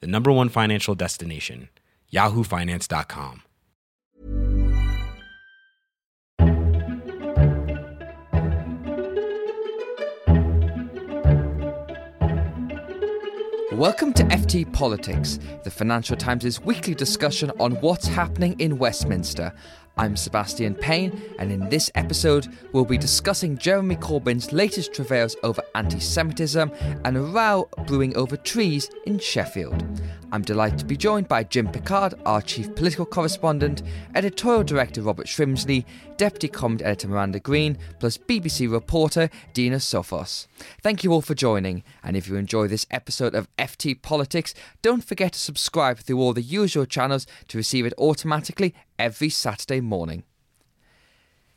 the number one financial destination, yahoofinance.com. Welcome to FT Politics, the Financial Times' weekly discussion on what's happening in Westminster. I'm Sebastian Payne, and in this episode, we'll be discussing Jeremy Corbyn's latest travails over anti Semitism and a row brewing over trees in Sheffield. I'm delighted to be joined by Jim Pickard, our chief political correspondent, editorial director Robert Shrimsley, deputy comment editor Miranda Green, plus BBC reporter Dino Sofos. Thank you all for joining, and if you enjoy this episode of FT Politics, don't forget to subscribe through all the usual channels to receive it automatically every Saturday morning.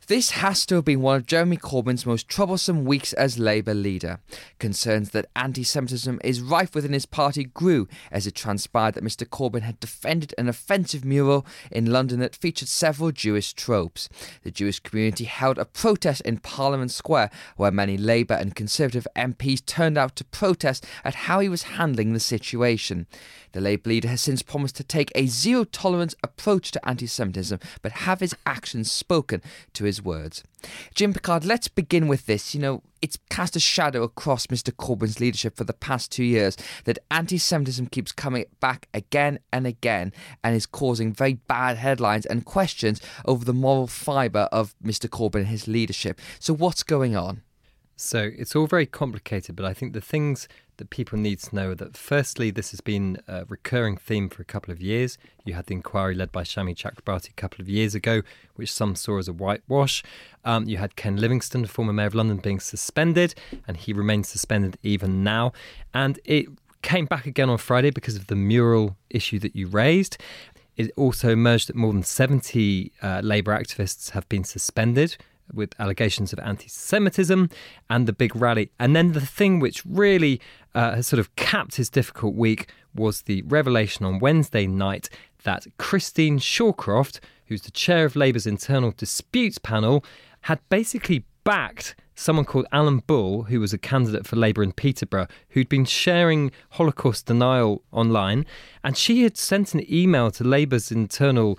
This has to have been one of Jeremy Corbyn's most troublesome weeks as Labour leader. Concerns that anti Semitism is rife within his party grew as it transpired that Mr. Corbyn had defended an offensive mural in London that featured several Jewish tropes. The Jewish community held a protest in Parliament Square where many Labour and Conservative MPs turned out to protest at how he was handling the situation. The Labour leader has since promised to take a zero tolerance approach to anti Semitism, but have his actions spoken to his words. Jim Pickard, let's begin with this. You know, it's cast a shadow across Mr. Corbyn's leadership for the past two years that anti Semitism keeps coming back again and again and is causing very bad headlines and questions over the moral fibre of Mr. Corbyn and his leadership. So, what's going on? So, it's all very complicated, but I think the things that people need to know are that firstly, this has been a recurring theme for a couple of years. You had the inquiry led by Shami Chakrabarti a couple of years ago, which some saw as a whitewash. Um, you had Ken Livingstone, former mayor of London, being suspended, and he remains suspended even now. And it came back again on Friday because of the mural issue that you raised. It also emerged that more than 70 uh, Labour activists have been suspended with allegations of anti Semitism and the big rally. And then the thing which really uh, has sort of capped his difficult week was the revelation on Wednesday night that Christine Shawcroft, who's the chair of Labour's internal disputes panel, had basically backed someone called Alan Bull, who was a candidate for Labour in Peterborough, who'd been sharing Holocaust denial online. And she had sent an email to Labour's internal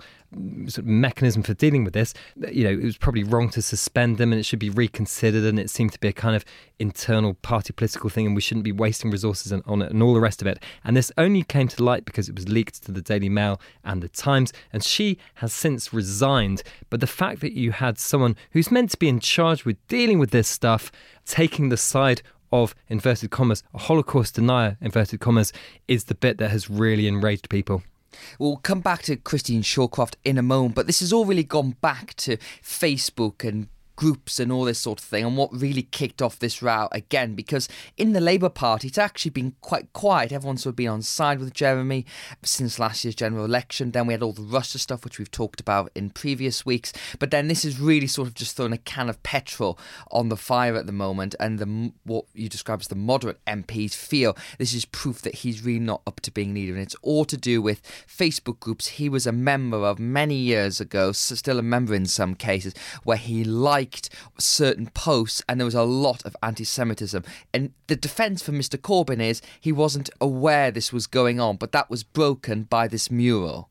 sort of mechanism for dealing with this. You know, it was probably wrong to suspend them and it should be reconsidered. And it seemed to be a kind of internal party political thing and we shouldn't be wasting resources on it and all the rest of it. And this only came to light because it was leaked to the Daily Mail and the Times. And she has since resigned. But the fact that you had someone who's meant to be in charge with dealing with this stuff taking the side of inverted commas, a Holocaust denier, inverted commas, is the bit that has really enraged people. We'll come back to Christine Shawcroft in a moment, but this has all really gone back to Facebook and groups and all this sort of thing, and what really kicked off this row again. Because in the Labour Party, it's actually been quite quiet. Everyone's sort of been on side with Jeremy since last year's general election. Then we had all the Russia stuff, which we've talked about in previous weeks. But then this is really sort of just throwing a can of petrol on the fire at the moment. And the what you describe as the moderate MPs feel this is proof that he's really not up to being leader. And it's all to do with Facebook groups he was a member of many years ago, still a member in some cases, where he liked liked certain posts and there was a lot of anti Semitism. And the defence for Mr. Corbyn is he wasn't aware this was going on, but that was broken by this mural.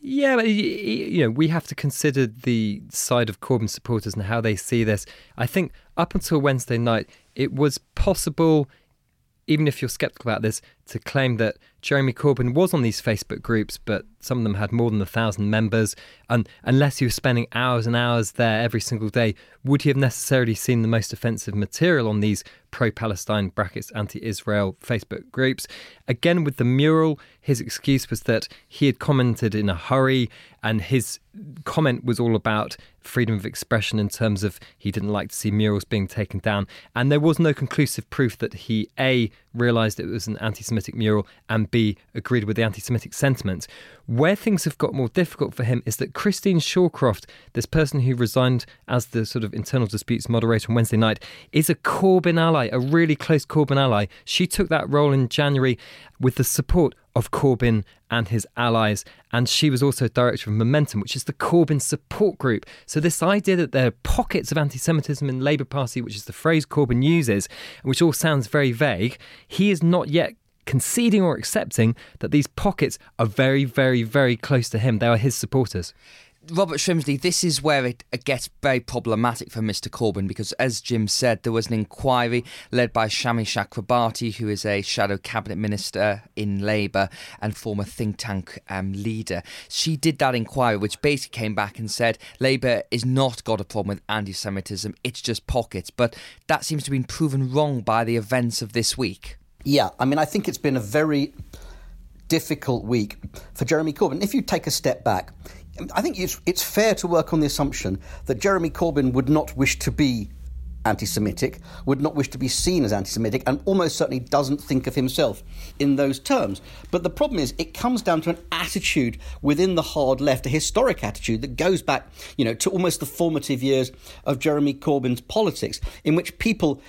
Yeah, but you know, we have to consider the side of Corbyn supporters and how they see this. I think up until Wednesday night, it was possible, even if you're skeptical about this, to claim that Jeremy Corbyn was on these Facebook groups, but some of them had more than a thousand members. And unless he was spending hours and hours there every single day, would he have necessarily seen the most offensive material on these pro Palestine brackets anti Israel Facebook groups? Again, with the mural, his excuse was that he had commented in a hurry, and his comment was all about freedom of expression in terms of he didn't like to see murals being taken down. And there was no conclusive proof that he, A, realised it was an anti Semitic mural, and B, agreed with the anti Semitic sentiment. Where things have got more difficult for him is that Christine Shawcroft, this person who resigned as the sort of internal disputes moderator on Wednesday night, is a Corbyn ally, a really close Corbyn ally. She took that role in January with the support of Corbyn and his allies. And she was also director of Momentum, which is the Corbyn support group. So, this idea that there are pockets of anti Semitism in the Labour Party, which is the phrase Corbyn uses, which all sounds very vague, he is not yet conceding or accepting that these pockets are very, very, very close to him. They are his supporters. Robert Shrimsley, this is where it gets very problematic for Mr. Corbyn because, as Jim said, there was an inquiry led by Shami Chakrabarti, who is a shadow cabinet minister in Labour and former think tank um, leader. She did that inquiry, which basically came back and said Labour is not got a problem with anti Semitism, it's just pockets. But that seems to have been proven wrong by the events of this week. Yeah, I mean, I think it's been a very difficult week for Jeremy Corbyn. If you take a step back, I think it's, it's fair to work on the assumption that Jeremy Corbyn would not wish to be anti Semitic, would not wish to be seen as anti Semitic, and almost certainly doesn't think of himself in those terms. But the problem is, it comes down to an attitude within the hard left, a historic attitude that goes back, you know, to almost the formative years of Jeremy Corbyn's politics, in which people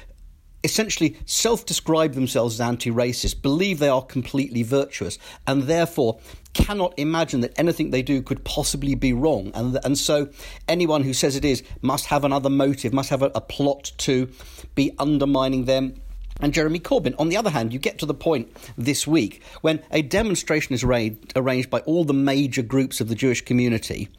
essentially self describe themselves as anti racist, believe they are completely virtuous, and therefore cannot imagine that anything they do could possibly be wrong. And, and so anyone who says it is must have another motive, must have a, a plot to be undermining them and Jeremy Corbyn. On the other hand, you get to the point this week when a demonstration is arranged by all the major groups of the Jewish community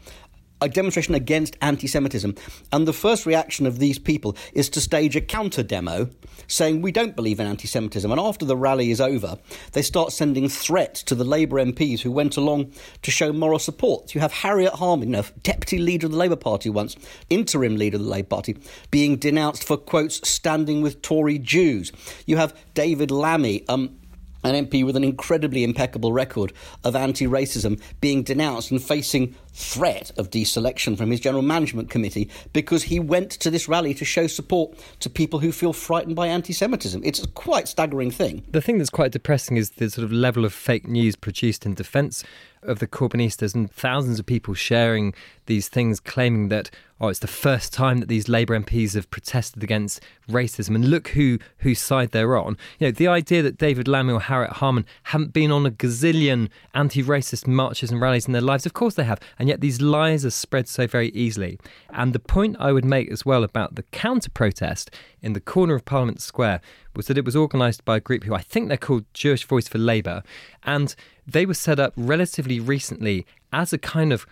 a demonstration against anti Semitism. And the first reaction of these people is to stage a counter demo saying, We don't believe in anti Semitism. And after the rally is over, they start sending threats to the Labour MPs who went along to show moral support. You have Harriet Harman, you know, deputy leader of the Labour Party once, interim leader of the Labour Party, being denounced for, quotes, standing with Tory Jews. You have David Lammy, um, an MP with an incredibly impeccable record of anti racism being denounced and facing threat of deselection from his general management committee because he went to this rally to show support to people who feel frightened by anti Semitism. It's a quite staggering thing. The thing that's quite depressing is the sort of level of fake news produced in defence of the Corbynistas and thousands of people sharing these things, claiming that oh, it's the first time that these Labour MPs have protested against racism, and look who whose side they're on. You know, the idea that David Lammy or Harriet Harman haven't been on a gazillion anti-racist marches and rallies in their lives, of course they have, and yet these lies are spread so very easily. And the point I would make as well about the counter protest in the corner of Parliament Square was that it was organised by a group who I think they're called Jewish Voice for Labour, and they were set up relatively recently as a kind of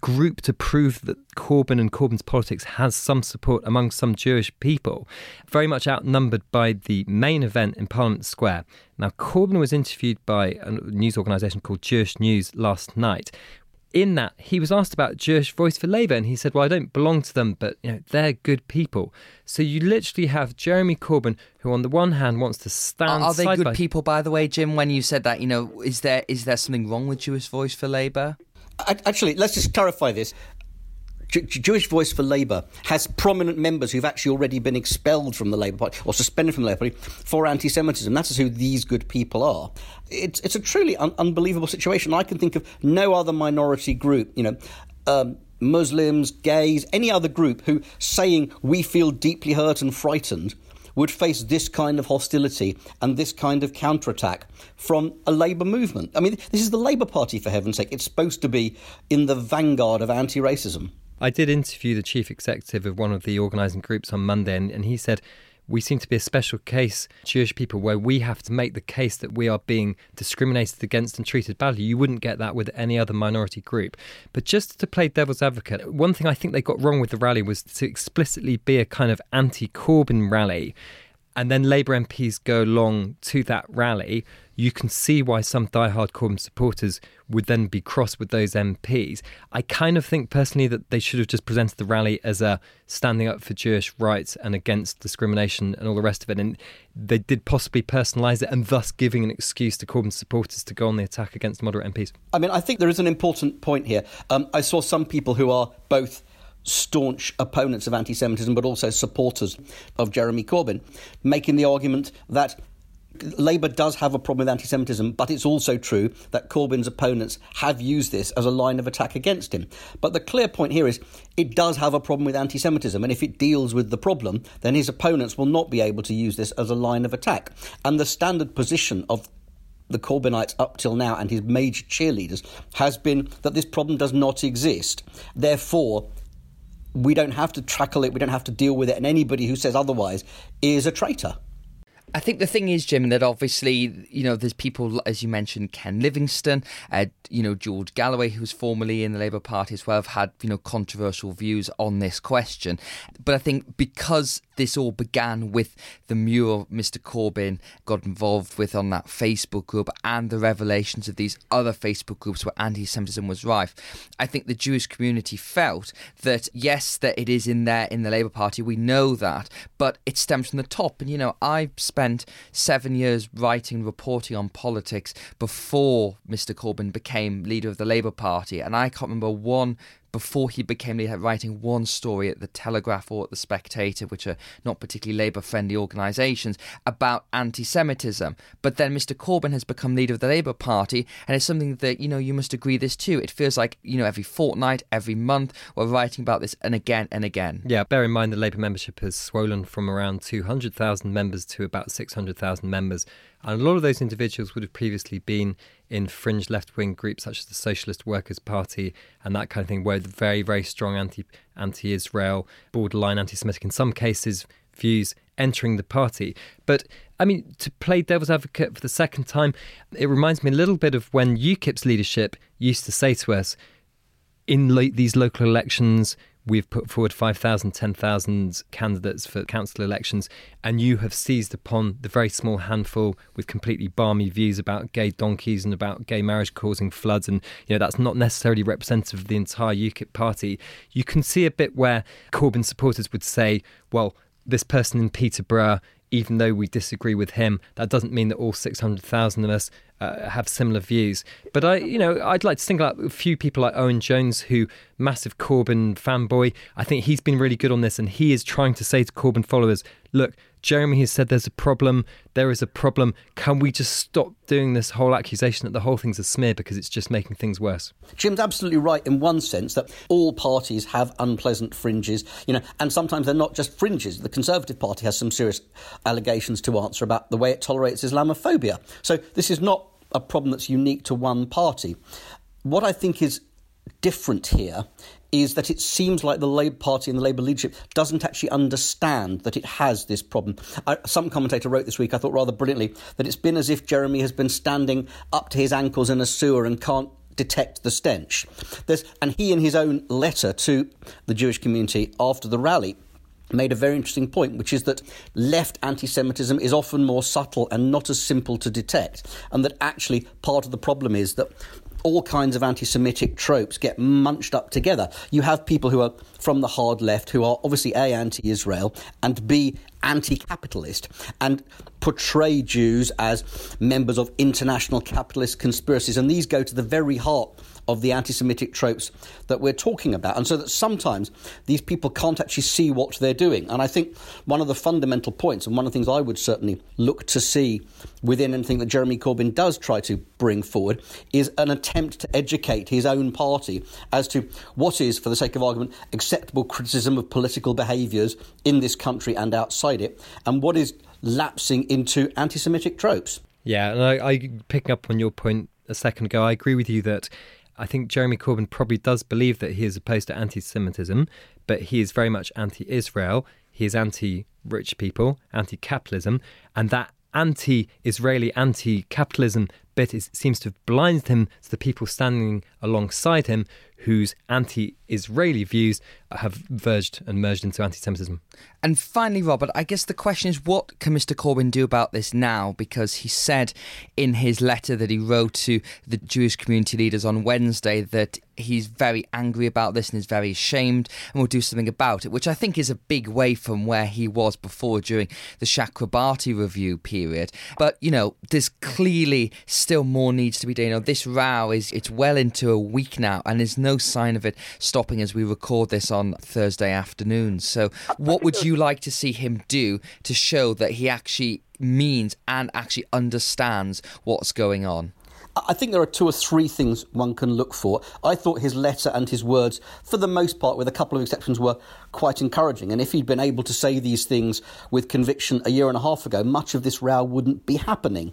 group to prove that Corbyn and Corbyn's politics has some support among some Jewish people, very much outnumbered by the main event in Parliament Square. Now, Corbyn was interviewed by a news organisation called Jewish News last night, in that he was asked about Jewish Voice for Labour, and he said, "Well, I don't belong to them, but you know they're good people." So you literally have Jeremy Corbyn, who on the one hand wants to stand. Are, are they good by... people, by the way, Jim? When you said that, you know, is there is there something wrong with Jewish Voice for Labour? Actually, let's just clarify this. Jewish Voice for Labour has prominent members who've actually already been expelled from the Labour Party or suspended from the Labour Party for anti Semitism. That's who these good people are. It's, it's a truly un- unbelievable situation. I can think of no other minority group, you know. Um, Muslims, gays, any other group who saying we feel deeply hurt and frightened would face this kind of hostility and this kind of counterattack from a Labour movement. I mean, this is the Labour Party, for heaven's sake. It's supposed to be in the vanguard of anti racism. I did interview the chief executive of one of the organising groups on Monday, and, and he said, we seem to be a special case, Jewish people, where we have to make the case that we are being discriminated against and treated badly. You wouldn't get that with any other minority group. But just to play devil's advocate, one thing I think they got wrong with the rally was to explicitly be a kind of anti Corbyn rally and then Labour MPs go along to that rally, you can see why some diehard Corbyn supporters would then be cross with those MPs. I kind of think personally that they should have just presented the rally as a standing up for Jewish rights and against discrimination and all the rest of it. And they did possibly personalise it and thus giving an excuse to Corbyn supporters to go on the attack against moderate MPs. I mean, I think there is an important point here. Um, I saw some people who are both staunch opponents of anti Semitism, but also supporters of Jeremy Corbyn, making the argument that Labour does have a problem with anti Semitism, but it's also true that Corbyn's opponents have used this as a line of attack against him. But the clear point here is it does have a problem with anti Semitism, and if it deals with the problem, then his opponents will not be able to use this as a line of attack. And the standard position of the Corbynites up till now and his major cheerleaders has been that this problem does not exist. Therefore, we don't have to tackle it, we don't have to deal with it, and anybody who says otherwise is a traitor. I think the thing is, Jim, that obviously, you know, there's people, as you mentioned, Ken Livingstone, uh, you know, George Galloway, who was formerly in the Labour Party as well, have had, you know, controversial views on this question. But I think because this all began with the mural Mr. Corbyn got involved with on that Facebook group and the revelations of these other Facebook groups where anti Semitism was rife, I think the Jewish community felt that, yes, that it is in there in the Labour Party, we know that, but it stems from the top. And, you know, I've spent seven years writing, reporting on politics before Mr. Corbyn became leader of the Labour Party, and I can't remember one before he became writing one story at the Telegraph or at the Spectator, which are not particularly Labour friendly organisations, about anti Semitism. But then Mr. Corbyn has become leader of the Labour Party, and it's something that, you know, you must agree this too. It feels like, you know, every fortnight, every month, we're writing about this and again and again. Yeah, bear in mind the Labour membership has swollen from around 200,000 members to about 600,000 members. And a lot of those individuals would have previously been in fringe left wing groups such as the Socialist Workers' Party and that kind of thing, where the very, very strong anti anti Israel, borderline anti Semitic in some cases views entering the party. But I mean, to play devil's advocate for the second time, it reminds me a little bit of when UKIP's leadership used to say to us in lo- these local elections, We've put forward 5,000, 10,000 candidates for council elections, and you have seized upon the very small handful with completely balmy views about gay donkeys and about gay marriage causing floods. And, you know, that's not necessarily representative of the entire UKIP party. You can see a bit where Corbyn supporters would say, well, this person in Peterborough even though we disagree with him, that doesn't mean that all 600,000 of us uh, have similar views. But I, you know, I'd like to think about a few people like Owen Jones, who massive Corbyn fanboy. I think he's been really good on this, and he is trying to say to Corbyn followers, look. Jeremy has said there's a problem. There is a problem. Can we just stop doing this whole accusation that the whole thing's a smear because it's just making things worse? Jim's absolutely right in one sense that all parties have unpleasant fringes, you know, and sometimes they're not just fringes. The Conservative Party has some serious allegations to answer about the way it tolerates Islamophobia. So this is not a problem that's unique to one party. What I think is different here is that it seems like the Labour Party and the Labour leadership doesn't actually understand that it has this problem. I, some commentator wrote this week, I thought rather brilliantly, that it's been as if Jeremy has been standing up to his ankles in a sewer and can't detect the stench. There's, and he, in his own letter to the Jewish community after the rally, made a very interesting point, which is that left anti Semitism is often more subtle and not as simple to detect, and that actually part of the problem is that all kinds of anti Semitic tropes get munched up together. You have people who are from the hard left who are obviously A, anti Israel, and B, anti capitalist, and portray Jews as members of international capitalist conspiracies. And these go to the very heart of the anti Semitic tropes that we're talking about. And so that sometimes these people can't actually see what they're doing. And I think one of the fundamental points, and one of the things I would certainly look to see within anything that Jeremy Corbyn does try to bring forward, is an attempt to educate his own party as to what is, for the sake of argument, acceptable criticism of political behaviours in this country and outside it, and what is lapsing into anti Semitic tropes. Yeah, and I, I picking up on your point a second ago, I agree with you that I think Jeremy Corbyn probably does believe that he is opposed to anti Semitism, but he is very much anti Israel. He is anti rich people, anti capitalism, and that anti Israeli, anti capitalism bit is, seems to have blinded him to the people standing alongside him whose anti Israeli views have verged and merged into anti Semitism. And finally, Robert, I guess the question is what can Mr. Corbyn do about this now? Because he said in his letter that he wrote to the Jewish community leaders on Wednesday that he's very angry about this and is very ashamed and will do something about it, which I think is a big way from where he was before during the Chakrabarti review period. But, you know, there's clearly still more needs to be done. You know, this row is it's well into a week now and there's no sign of it stopping as we record this on Thursday afternoon. So what would you like to see him do to show that he actually means and actually understands what's going on? I think there are two or three things one can look for. I thought his letter and his words, for the most part, with a couple of exceptions, were quite encouraging. And if he'd been able to say these things with conviction a year and a half ago, much of this row wouldn't be happening.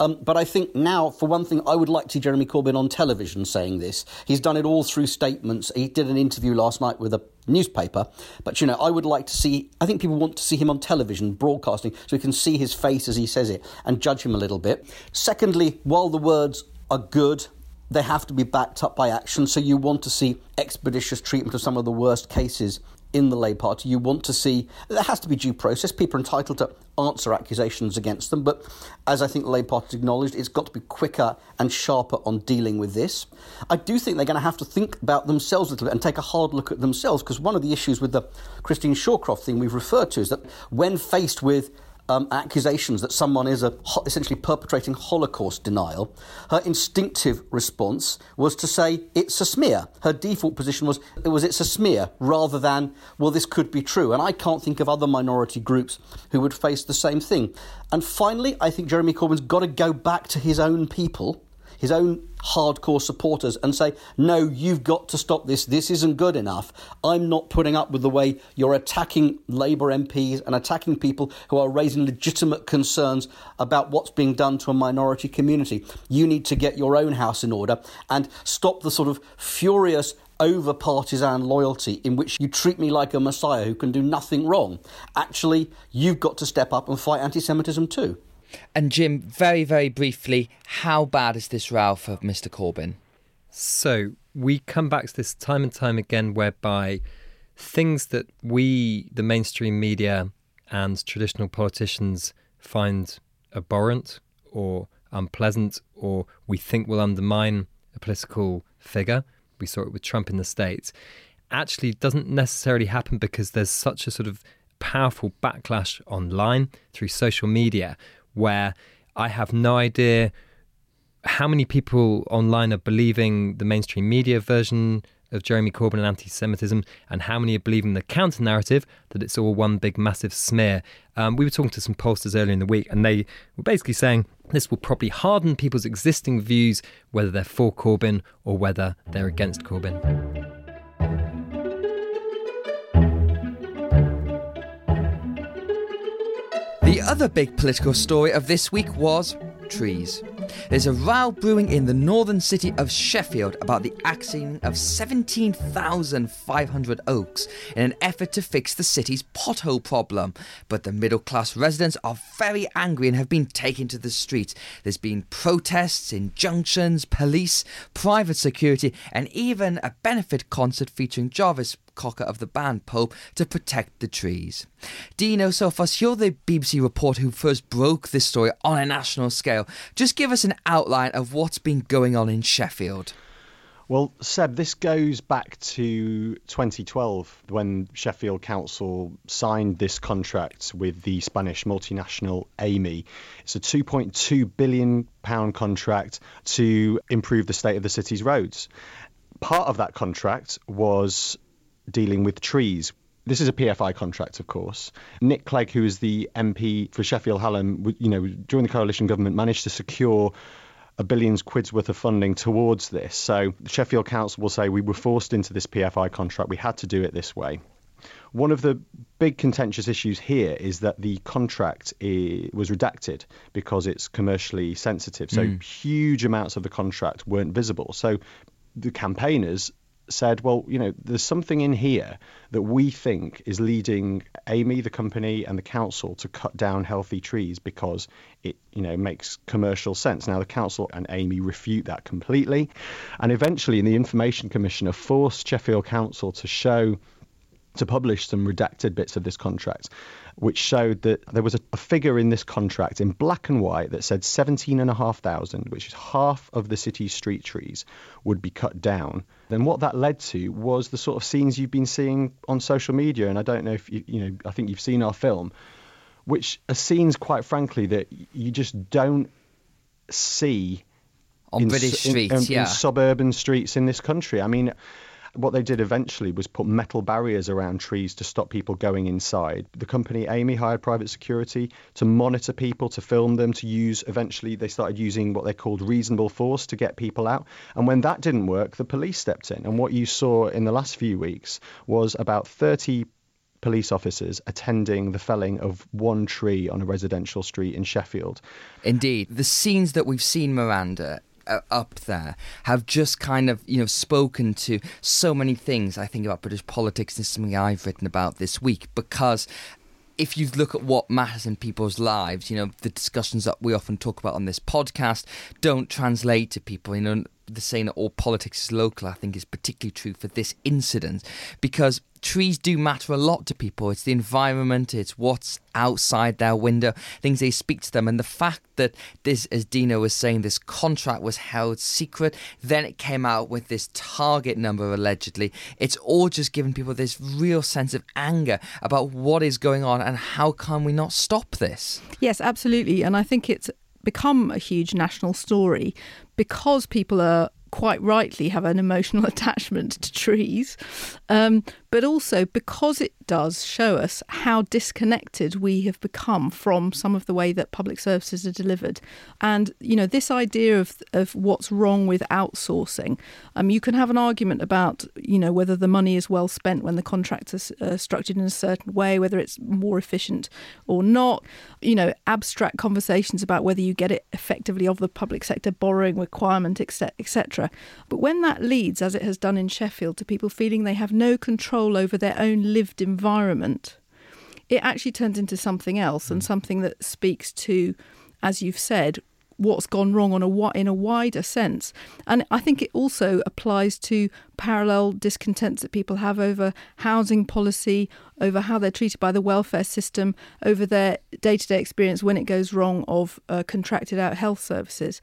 Um, but I think now, for one thing, I would like to see Jeremy Corbyn on television saying this. He's done it all through statements. He did an interview last night with a newspaper. But, you know, I would like to see, I think people want to see him on television, broadcasting, so we can see his face as he says it and judge him a little bit. Secondly, while the words are good, they have to be backed up by action. So you want to see expeditious treatment of some of the worst cases in the Labour Party. You want to see there has to be due process. People are entitled to answer accusations against them, but as I think the Labour Party acknowledged, it's got to be quicker and sharper on dealing with this. I do think they're going to have to think about themselves a little bit and take a hard look at themselves because one of the issues with the Christine Shawcroft thing we've referred to is that when faced with um, accusations that someone is a, essentially perpetrating Holocaust denial, her instinctive response was to say it's a smear. Her default position was it was it's a smear rather than well this could be true. And I can't think of other minority groups who would face the same thing. And finally, I think Jeremy Corbyn's got to go back to his own people his own hardcore supporters and say, no, you've got to stop this. This isn't good enough. I'm not putting up with the way you're attacking Labour MPs and attacking people who are raising legitimate concerns about what's being done to a minority community. You need to get your own house in order and stop the sort of furious over partisan loyalty in which you treat me like a messiah who can do nothing wrong. Actually, you've got to step up and fight anti Semitism too. And Jim, very, very briefly, how bad is this row for Mr. Corbyn? So we come back to this time and time again, whereby things that we, the mainstream media and traditional politicians, find abhorrent or unpleasant or we think will undermine a political figure. We saw it with Trump in the States. Actually, doesn't necessarily happen because there's such a sort of powerful backlash online through social media where I have no idea how many people online are believing the mainstream media version of Jeremy Corbyn and anti Semitism, and how many are believing the counter narrative that it's all one big massive smear. Um, we were talking to some pollsters earlier in the week, and they were basically saying this will probably harden people's existing views, whether they're for Corbyn or whether they're against Corbyn. Other big political story of this week was trees. There's a row brewing in the northern city of Sheffield about the axing of 17,500 oaks in an effort to fix the city's pothole problem. But the middle class residents are very angry and have been taken to the streets. There's been protests, injunctions, police, private security, and even a benefit concert featuring Jarvis Cocker of the band Pulp to protect the trees. Dino Sofos, you're the BBC reporter who first broke this story on a national scale. Just give us an outline of what's been going on in Sheffield. Well, Seb, this goes back to 2012 when Sheffield Council signed this contract with the Spanish multinational Amey. It's a 2.2 billion pound contract to improve the state of the city's roads. Part of that contract was dealing with trees. This is a PFI contract, of course. Nick Clegg, who is the MP for Sheffield Hallam, you know, during the coalition government, managed to secure a billions quid's worth of funding towards this. So the Sheffield Council will say we were forced into this PFI contract. We had to do it this way. One of the big contentious issues here is that the contract was redacted because it's commercially sensitive. So mm. huge amounts of the contract weren't visible. So the campaigners said, well, you know, there's something in here that we think is leading Amey, the company, and the council to cut down healthy trees because it, you know, makes commercial sense. Now, the council and Amey refute that completely. And eventually, the Information Commissioner forced Sheffield Council to show to publish some redacted bits of this contract, which showed that there was a, a, figure in this contract in black and white that said 17,500, which is half of the city's street trees, would be cut down. Then what that led to was the sort of scenes you've been seeing on social media, and I don't know if you, you know, I think you've seen our film, which are scenes, quite frankly, that you just don't see on British streets, in, yeah, in suburban streets in this country. I mean what they did eventually was put metal barriers around trees to stop people going inside. The company Amey hired private security to monitor people, to film them, to use. Eventually, they started using what they called reasonable force to get people out. And when that didn't work, the police stepped in. And what you saw in the last few weeks was about 30 police officers attending the felling of one tree on a residential street in Sheffield. Indeed. The scenes that we've seen, Miranda, Uh, up there have just kind of you know spoken to so many things I think about British politics and something I've written about this week because if you look at what matters in people's lives, you know, the discussions that we often talk about on this podcast don't translate to people. You know, the saying that all politics is local, I think, is particularly true for this incident because trees do matter a lot to people. It's the environment, it's what's outside their window, things they speak to them. And the fact that this, as Dino was saying, this contract was held secret, then it came out with this target number allegedly. It's all just given people this real sense of anger about what is going on and how can we not stop this? Yes, absolutely. And I think it's become a huge national story because people are quite rightly have an emotional attachment to trees, um, but also because it does show us how disconnected we have become from some of the way that public services are delivered. And, you know, this idea of, of what's wrong with outsourcing, um, you can have an argument about, you know, whether the money is well spent when the contracts are uh, structured in a certain way, whether it's more efficient or not, you know, abstract conversations about whether you get it effectively of the public sector borrowing requirement, etc. But when that leads, as it has done in Sheffield, to people feeling they have no control over their own lived environment, it actually turns into something else and hmm. something that speaks to, as you've said, what's gone wrong on a in a wider sense. And I think it also applies to parallel discontents that people have over housing policy, over how they're treated by the welfare system, over their day-to-day experience when it goes wrong of uh, contracted out health services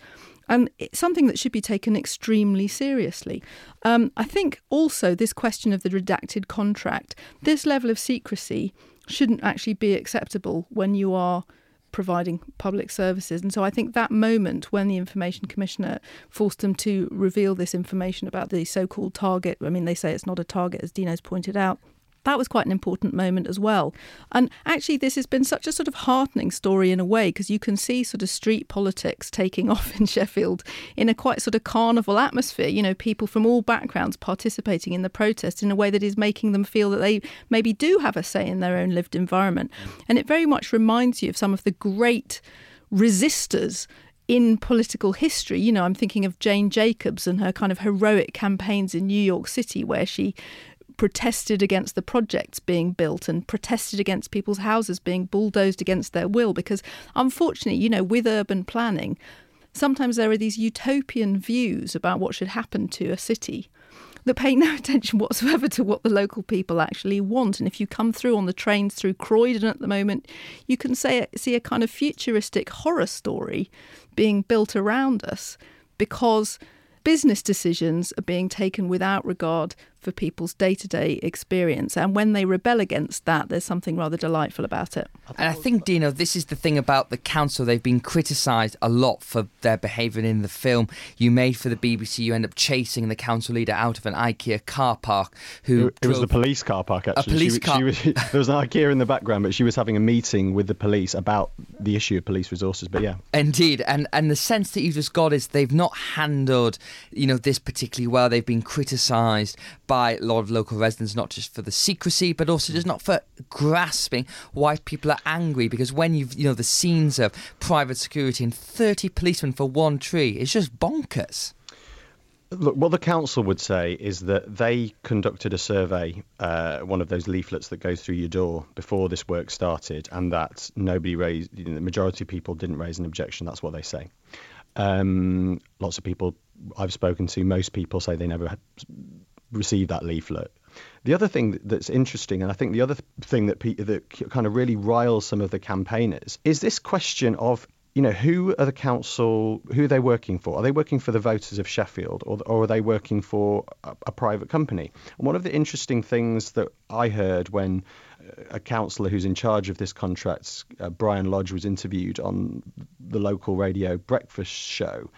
and it's something that should be taken extremely seriously. Um, I think also this question of the redacted contract, this level of secrecy shouldn't actually be acceptable when you are providing public services. And so I think that moment when the Information Commissioner forced them to reveal this information about the so called target, I mean, they say it's not a target, as Dino's pointed out, that was quite an important moment as well. And actually, this has been such a sort of heartening story in a way because you can see sort of street politics taking off in Sheffield in a quite sort of carnival atmosphere. You know, people from all backgrounds participating in the protest in a way that is making them feel that they maybe do have a say in their own lived environment. And it very much reminds you of some of the great resistors in political history. You know, I'm thinking of Jane Jacobs and her kind of heroic campaigns in New York City, where she protested against the projects being built and protested against people's houses being bulldozed against their will because unfortunately you know with urban planning sometimes there are these utopian views about what should happen to a city that pay no attention whatsoever to what the local people actually want. And if you come through on the trains through Croydon at the moment, you can say, see a kind of futuristic horror story being built around us because business decisions are being taken without regard for people's day to day experience. And when they rebel against that, there's something rather delightful about it. And I think, Dino, this is the thing about the council. They've been criticised a lot for their behaviour in the film you made for the BBC. You end up chasing the council leader out of an IKEA car park. Who it, was the police car park, actually. A police she, car. She was, there was an IKEA in the background, but she was having a meeting with the police about the issue of police resources. But yeah. Indeed. And, and the sense that you've just got is they've not handled, you know, this particularly well. They've been criticised by a lot of local residents, not just for the secrecy, but also just not for grasping why people are angry. Because when you've, you know, the scenes of private security and 30 policemen for one tree, it's just bonkers. Look, what the council would say is that they conducted a survey, uh, one of those leaflets that goes through your door before this work started, and that nobody raised, you know, the majority of people didn't raise an objection. That's what they say. Um, lots of people I've spoken to, most people say they never receive that leaflet. The other thing that's interesting, and I think the other thing that that kind of really riles some of the campaigners, is this question of you know, who are the council, who are they working for? Are they working for the voters of Sheffield or, or are they working for a, a private company? And one of the interesting things that I heard when uh, a councillor who's in charge of this contract, uh, Bryan Lodge, was interviewed on the local radio breakfast show,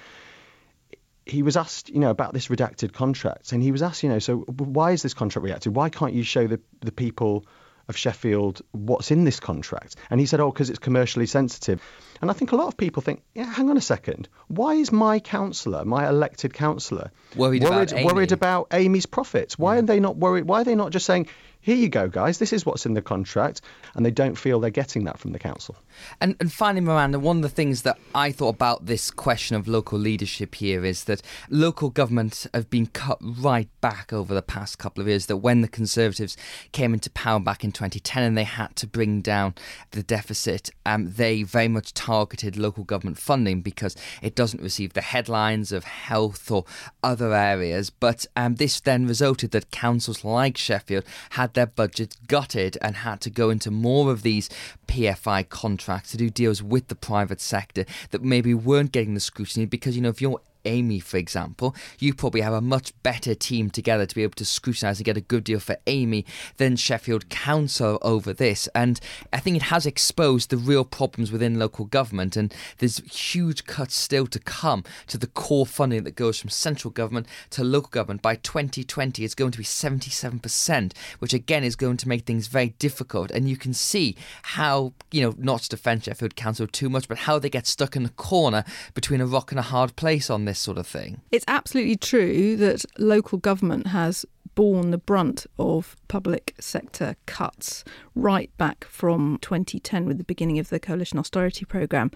he was asked, you know, about this redacted contract, and he was asked, you know, so why is this contract redacted? Why can't you show the the people of Sheffield what's in this contract? And he said, oh, because it's commercially sensitive. And I think a lot of people think, yeah, hang on a second, why is my councillor, my elected councillor, worried, worried, about, worried about Amey's profits? Why yeah. are they not worried? Why are they not just saying, here you go, guys, this is what's in the contract, and they don't feel they're getting that from the council. And, and finally, Miranda, one of the things that I thought about this question of local leadership here is that local governments have been cut right back over the past couple of years. That when the Conservatives came into power back in 2010 and they had to bring down the deficit, um, they very much targeted local government funding because it doesn't receive the headlines of health or other areas. But um, this then resulted that councils like Sheffield had their budgets gutted and had to go into more of these PFI contracts to do deals with the private sector that maybe weren't getting the scrutiny because, you know, if you're Amey, for example, you probably have a much better team together to be able to scrutinise and get a good deal for Amey than Sheffield Council over this. And I think it has exposed the real problems within local government. And there's huge cuts still to come to the core funding that goes from central government to local government. By 2020, it's going to be 77%, which again is going to make things very difficult. And you can see how, you know, not to defend Sheffield Council too much, but how they get stuck in a corner between a rock and a hard place on this this sort of thing. It's absolutely true that local government has borne the brunt of public sector cuts right back from 2010 with the beginning of the coalition austerity programme.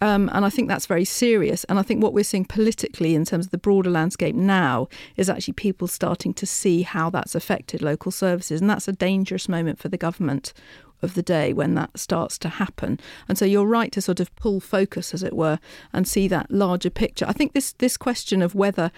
Um, and I think that's very serious. And I think what we're seeing politically in terms of the broader landscape now is actually people starting to see how that's affected local services. And that's a dangerous moment for the government of the day when that starts to happen. And so you're right to sort of pull focus, as it were, and see that larger picture. I think this this question of whether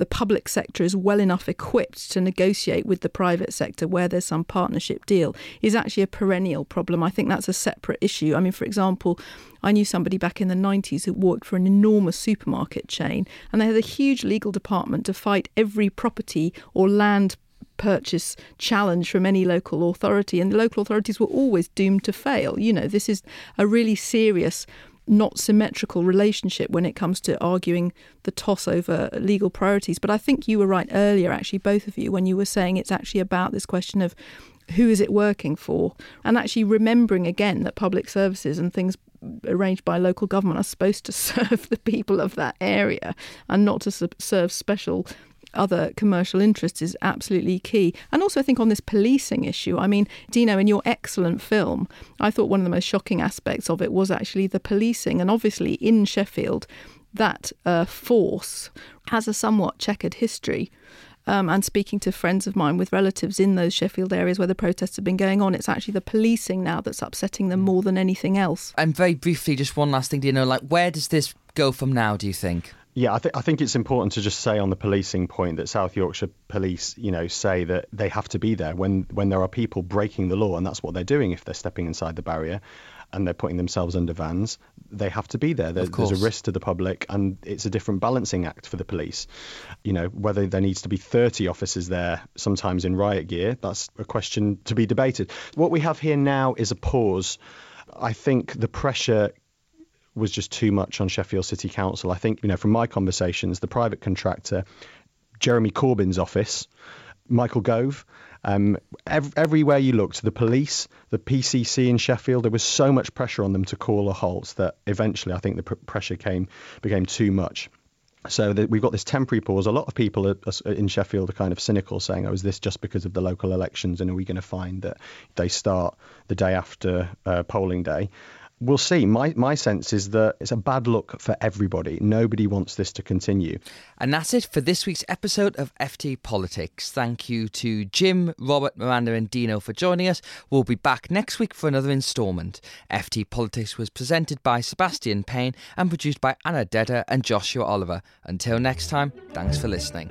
the public sector is well enough equipped to negotiate with the private sector where there's some partnership deal is actually a perennial problem. I think that's a separate issue. I mean, for example, I knew somebody back in the 90s who worked for an enormous supermarket chain, and they had a huge legal department to fight every property or land purchase challenge from any local authority, and the local authorities were always doomed to fail. You know, this is a really serious not symmetrical relationship when it comes to arguing the toss over legal priorities. But I think you were right earlier, actually, both of you, when you were saying it's actually about this question of who is it working for? And actually remembering again that public services and things arranged by local government are supposed to serve the people of that area and not to serve special other commercial interests is absolutely key. And also, I think on this policing issue, I mean, Dino, in your excellent film, I thought one of the most shocking aspects of it was actually the policing. And obviously, in Sheffield, that uh, force has a somewhat checkered history. Um, and speaking to friends of mine with relatives in those Sheffield areas where the protests have been going on, it's actually the policing now that's upsetting them more than anything else. And very briefly, just one last thing, do you know, like where does this go from now? Do you think? Yeah, I, th- I think it's important to just say on the policing point that South Yorkshire Police, you know, say that they have to be there when when there are people breaking the law, and that's what they're doing if they're stepping inside the barrier and they're putting themselves under vans. They have to be there. There there's a risk to the public, and it's a different balancing act for the police. You know, whether there needs to be 30 officers there, sometimes in riot gear, that's a question to be debated. What we have here now is a pause. I think the pressure was just too much on Sheffield City Council. I think, you know, from my conversations, the private contractor, Jeremy Corbyn's office, Michael Gove, um, ev- everywhere you looked, the police, the PCC in Sheffield, there was so much pressure on them to call a halt that eventually I think the pr- pressure came became too much. So the, we've got this temporary pause. A lot of people are, are in Sheffield are kind of cynical, saying, "Oh, is this just because of the local elections? And are we going to find that they start the day after uh, polling day?" We'll see. My my sense is that it's a bad look for everybody. Nobody wants this to continue. And that's it for this week's episode of FT Politics. Thank you to Jim, Robert, Miranda, and Dino for joining us. We'll be back next week for another instalment. FT Politics was presented by Sebastian Payne and produced by Anna Dedder and Joshua Oliver. Until next time, thanks for listening.